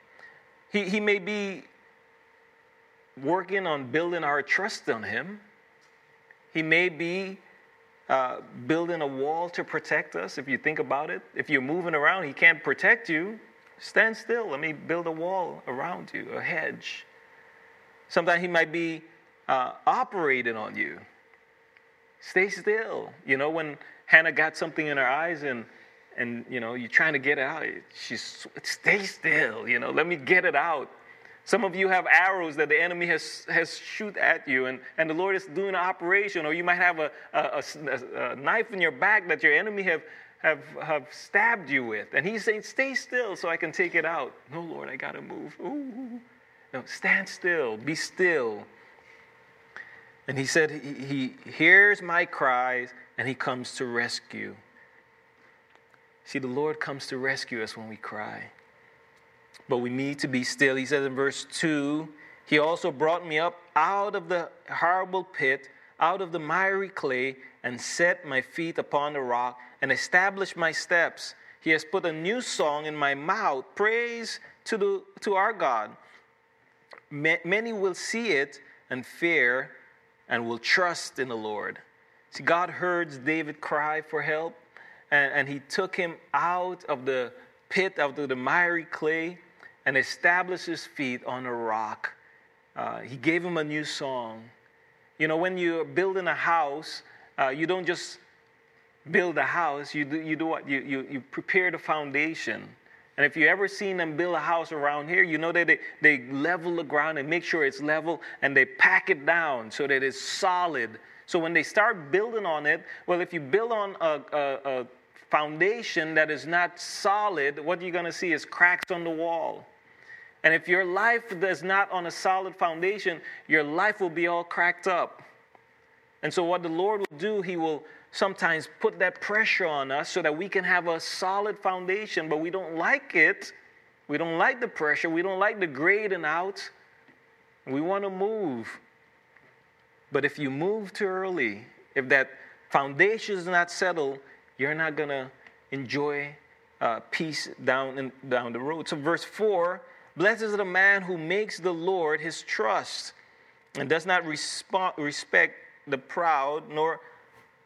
He, he may be working on building our trust on Him. He may be uh, building a wall to protect us, if you think about it. If you're moving around, He can't protect you. Stand still. Let me build a wall around you, a hedge. Sometimes He might be uh, operating on you. Stay still. You know, when Hannah got something in her eyes and and you know you're trying to get it out she's stay still you know let me get it out. Some of you have arrows that the enemy has, has shoot at you and, and the lord is doing an operation or you might have a, a, a, a knife in your back that your enemy have, have, have stabbed you with. And he's saying stay still so i can take it out. No lord i gotta move. Ooh. no stand still. Be still and he said he, he hears my cries and he comes to rescue See, the Lord comes to rescue us when we cry. But we need to be still. He says in verse 2 He also brought me up out of the horrible pit, out of the miry clay, and set my feet upon the rock, and established my steps. He has put a new song in my mouth, praise to, the, to our God. Many will see it and fear and will trust in the Lord. See, God heard David cry for help and, and he took him out of the pit, out of the miry clay, and established his feet on a rock. Uh, he gave him a new song. You know, when you're building a house, uh, you don't just build a house, you do, you do what? You, you, you prepare the foundation. And if you ever seen them build a house around here, you know that they, they level the ground and make sure it's level and they pack it down so that it's solid. So when they start building on it, well, if you build on a, a, a foundation that is not solid, what you're going to see is cracks on the wall. And if your life is not on a solid foundation, your life will be all cracked up. And so, what the Lord will do, He will sometimes put that pressure on us so that we can have a solid foundation, but we don't like it. We don't like the pressure. We don't like the grading out. We want to move. But if you move too early, if that foundation is not settled, you're not going to enjoy uh, peace down, and, down the road. So, verse 4 Blessed is the man who makes the Lord his trust and does not resp- respect the proud, nor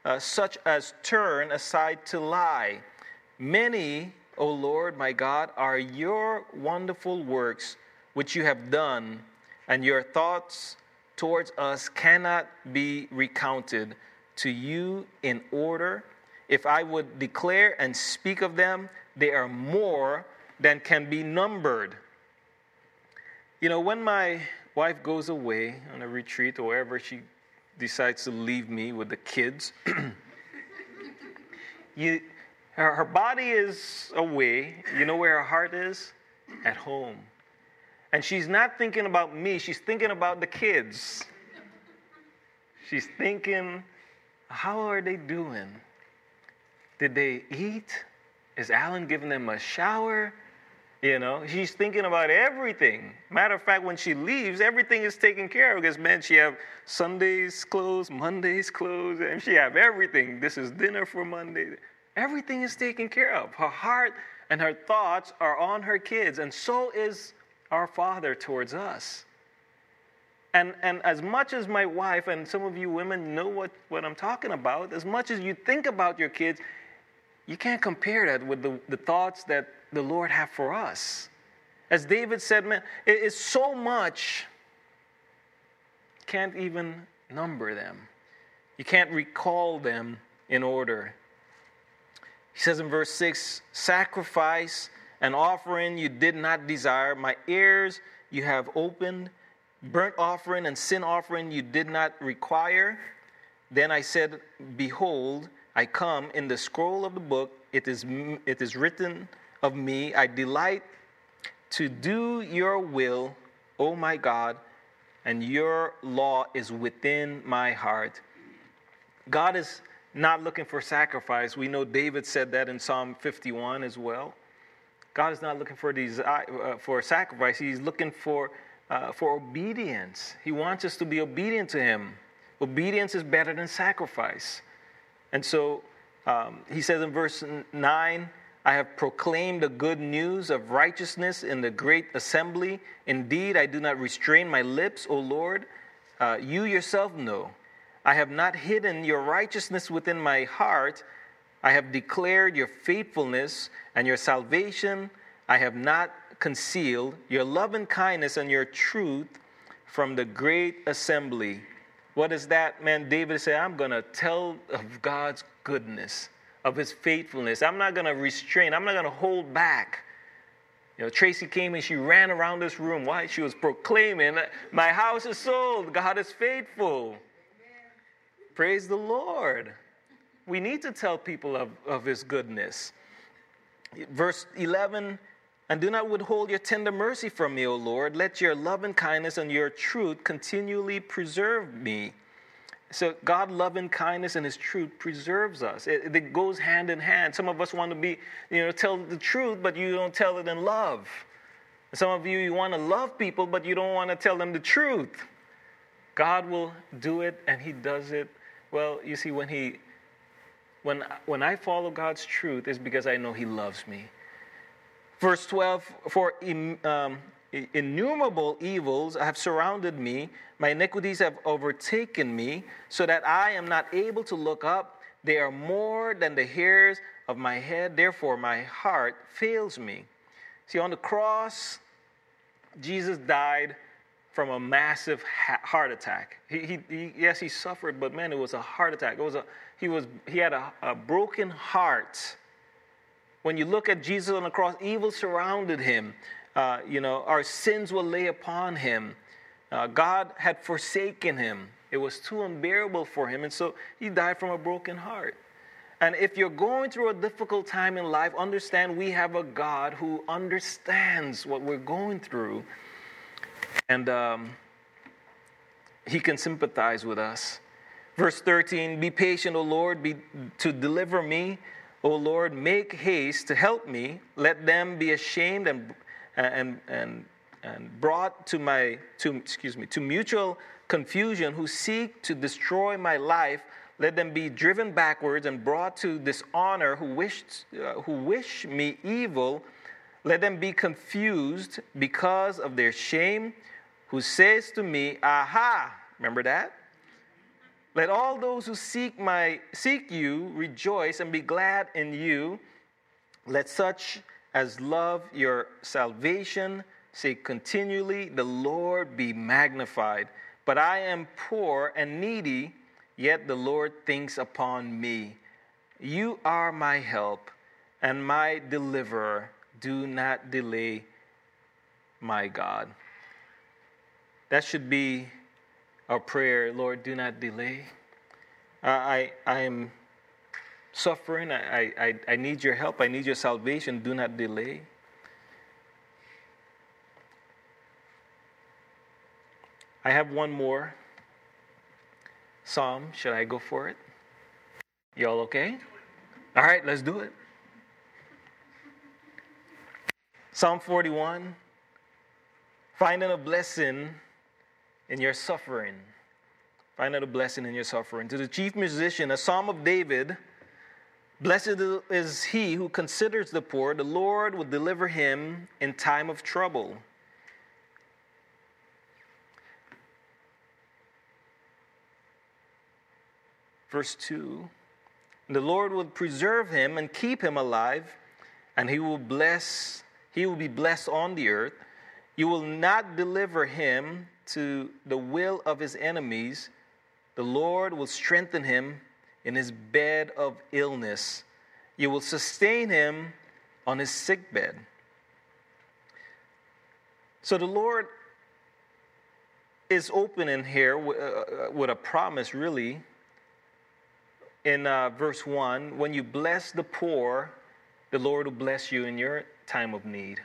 uh, such as turn aside to lie. Many, O Lord my God, are your wonderful works which you have done, and your thoughts towards us cannot be recounted. To you in order if I would declare and speak of them, they are more than can be numbered. You know, when my wife goes away on a retreat or wherever she decides to leave me with the kids, you, her, her body is away. You know where her heart is? At home. And she's not thinking about me, she's thinking about the kids. She's thinking, how are they doing? Did they eat? Is Alan giving them a shower? You know, she's thinking about everything. Matter of fact, when she leaves, everything is taken care of because, man, she have Sundays clothes, Mondays clothes, and she have everything. This is dinner for Monday. Everything is taken care of. Her heart and her thoughts are on her kids, and so is our Father towards us. And, and as much as my wife and some of you women know what, what I'm talking about, as much as you think about your kids, you can't compare that with the, the thoughts that the Lord have for us. As David said, man, it is so much, can't even number them. You can't recall them in order. He says in verse 6 Sacrifice and offering you did not desire, my ears you have opened, burnt offering and sin offering you did not require. Then I said, Behold, I come in the scroll of the book, it is, it is written of me. I delight to do your will, O my God, and your law is within my heart. God is not looking for sacrifice. We know David said that in Psalm 51 as well. God is not looking for these uh, for sacrifice. He's looking for uh, for obedience. He wants us to be obedient to Him. Obedience is better than sacrifice. And so um, he says in verse 9, I have proclaimed the good news of righteousness in the great assembly. Indeed, I do not restrain my lips, O Lord. Uh, you yourself know. I have not hidden your righteousness within my heart. I have declared your faithfulness and your salvation. I have not concealed your love and kindness and your truth from the great assembly. What is that, man? David said, I'm going to tell of God's goodness of his faithfulness. I'm not going to restrain, I'm not going to hold back. You know, Tracy came and she ran around this room. Why? She was proclaiming, My house is sold. God is faithful. Amen. Praise the Lord. We need to tell people of, of his goodness. Verse 11 And do not withhold your tender mercy from me, O Lord. Let your love and kindness and your truth continually preserve me. So God loving kindness and his truth preserves us. It, it, goes hand in hand. Some of us want to be, you know, tell the truth, but you don't tell it in love. Some of you, you want to love people, but you don't want to tell them the truth. God will do it and he does it. Well, you see, when he when when I follow God's truth, is because I know he loves me. Verse 12, for um, innumerable evils have surrounded me, my iniquities have overtaken me, so that I am not able to look up. They are more than the hairs of my head, therefore my heart fails me. See, on the cross, Jesus died from a massive heart attack. He, he, he, yes, he suffered, but man, it was a heart attack. It was a, he, was, he had a, a broken heart. When you look at Jesus on the cross, evil surrounded him. Uh, you know, our sins will lay upon him. Uh, God had forsaken him. It was too unbearable for him. And so he died from a broken heart. And if you're going through a difficult time in life, understand we have a God who understands what we're going through. And um, he can sympathize with us. Verse 13 Be patient, O Lord, be, to deliver me. O Lord, make haste to help me. Let them be ashamed and and, and, and brought to my, to, excuse me, to mutual confusion who seek to destroy my life, let them be driven backwards and brought to dishonor who, wished, uh, who wish me evil. Let them be confused because of their shame, who says to me, Aha! Remember that? Let all those who seek my seek you rejoice and be glad in you. Let such as love your salvation, say continually, The Lord be magnified. But I am poor and needy, yet the Lord thinks upon me. You are my help and my deliverer. Do not delay, my God. That should be our prayer. Lord, do not delay. Uh, I, I am suffering. I, I, I need your help. I need your salvation. Do not delay. I have one more psalm. Should I go for it? Y'all okay? All right, let's do it. Psalm 41 Finding a blessing in your suffering. Finding a blessing in your suffering. To the chief musician, a psalm of David Blessed is he who considers the poor, the Lord will deliver him in time of trouble. Verse 2 The Lord will preserve him and keep him alive, and he will bless, he will be blessed on the earth. You will not deliver him to the will of his enemies. The Lord will strengthen him in his bed of illness. You will sustain him on his sick bed. So the Lord is open in here uh, with a promise, really, in uh, verse 1 when you bless the poor, the Lord will bless you in your time of need.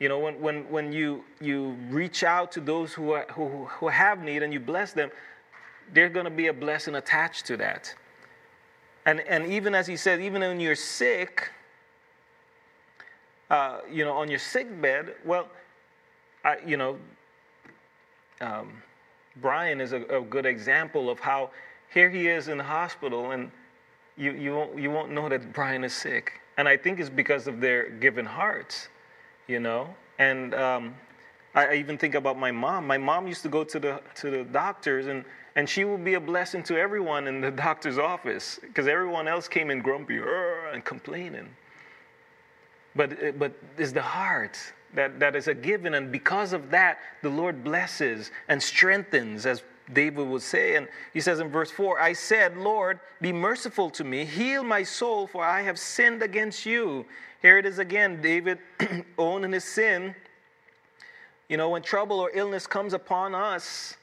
You know, when, when, when you, you reach out to those who, are, who, who have need and you bless them, there's going to be a blessing attached to that. And, and even as he said, even when you're sick, uh, you know, on your sick bed, well, I, you know, um, Brian is a, a good example of how here he is in the hospital, and you, you, won't, you won't know that Brian is sick. And I think it's because of their given hearts, you know. And um, I, I even think about my mom. My mom used to go to the, to the doctors, and, and she would be a blessing to everyone in the doctor's office because everyone else came in grumpy and complaining. But, eh, but it's the heart that, that is a given, and because of that, the Lord blesses and strengthens, as David would say. And he says in verse 4 I said, Lord, be merciful to me, heal my soul, for I have sinned against you. Here it is again, David owning his sin. You know, when trouble or illness comes upon us,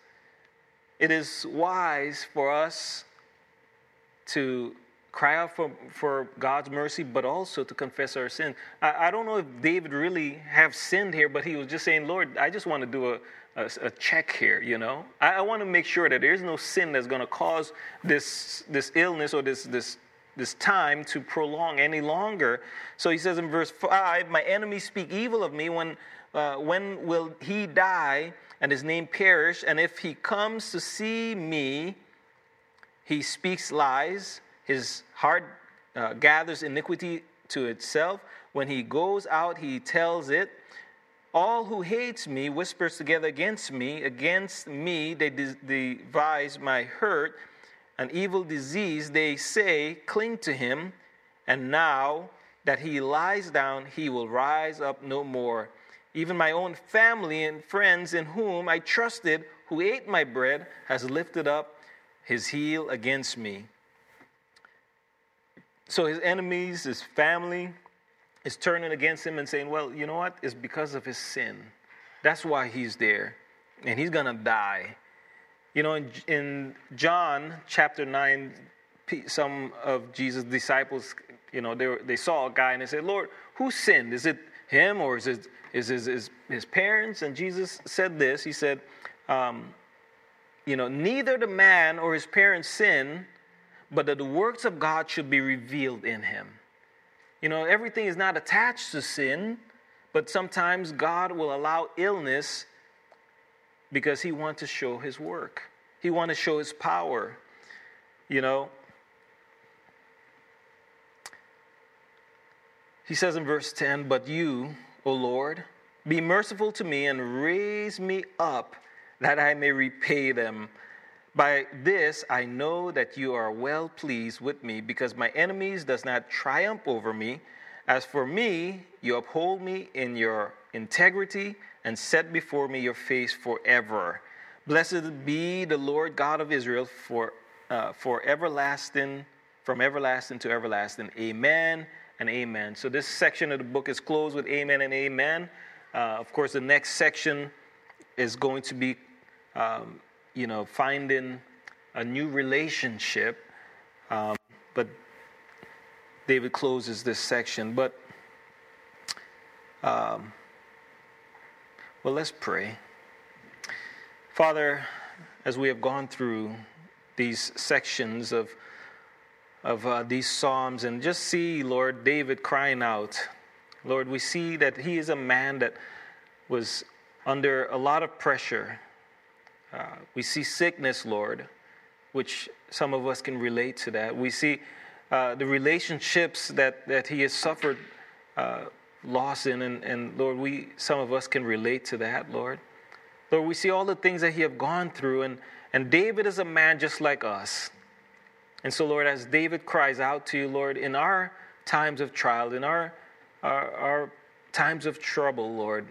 it is wise for us to cry out for, for God's mercy, but also to confess our sin. I, I don't know if David really have sinned here, but he was just saying, Lord, I just want to do a, a, a check here, you know. I, I want to make sure that there's no sin that's going to cause this, this illness or this, this, this time to prolong any longer. So he says in verse 5, My enemies speak evil of me. When, uh, when will he die and his name perish? And if he comes to see me, he speaks lies. His heart uh, gathers iniquity to itself. When he goes out, he tells it. All who hates me whispers together against me. Against me they devise my hurt. An evil disease, they say, cling to him. And now that he lies down, he will rise up no more. Even my own family and friends in whom I trusted, who ate my bread, has lifted up his heel against me. So his enemies, his family, is turning against him and saying, Well, you know what? It's because of his sin. That's why he's there. And he's going to die. You know, in, in, John chapter 9, some of Jesus' disciples, you know, they, were, they saw a guy and they said, Lord, who sinned? Is it him or is it is his, his, his parents? And Jesus said this He said, um, You know, neither the man or his parents sin, but that the works of God should be revealed in him. You know, everything is not attached to sin, but sometimes God will allow illness because He wants to show His work. He wants to show His power. You know, He says in verse 10, But you, O Lord, be merciful to me and raise me up that I may repay them. By this I know that you are well pleased with me, because my enemies does not triumph over me. As for me, you uphold me in your integrity and set before me your face forever. Blessed be the Lord God of Israel for, uh, for everlasting, from everlasting to everlasting. Amen and amen. So this section of the book is closed with amen and amen. Uh, of course, the next section is going to be um, you know, finding a new relationship. Um, but David closes this section. But, um, well, let's pray. Father, as we have gone through these sections of, of uh, these Psalms and just see, Lord, David crying out, Lord, we see that he is a man that was under a lot of pressure. Uh, we see sickness, Lord, which some of us can relate to that. We see uh, the relationships that, that he has suffered uh, loss in, and, and Lord, we some of us can relate to that, Lord. Lord, we see all the things that he have gone through, and, and David is a man just like us. And so, Lord, as David cries out to you, Lord, in our times of trial, in our, our, our times of trouble, Lord,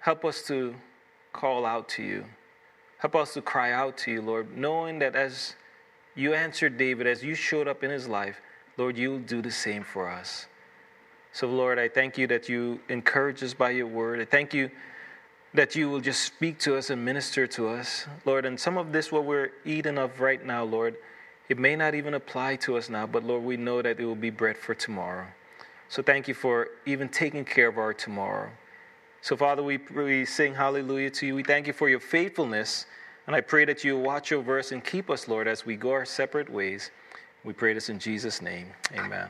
help us to call out to you. Help us to cry out to you, Lord, knowing that as you answered David, as you showed up in his life, Lord, you'll do the same for us. So, Lord, I thank you that you encourage us by your word. I thank you that you will just speak to us and minister to us, Lord. And some of this, what we're eating of right now, Lord, it may not even apply to us now, but Lord, we know that it will be bread for tomorrow. So thank you for even taking care of our tomorrow. So, Father, we, we sing hallelujah to you. We thank you for your faithfulness. And I pray that you watch over us and keep us, Lord, as we go our separate ways. We pray this in Jesus' name. Amen.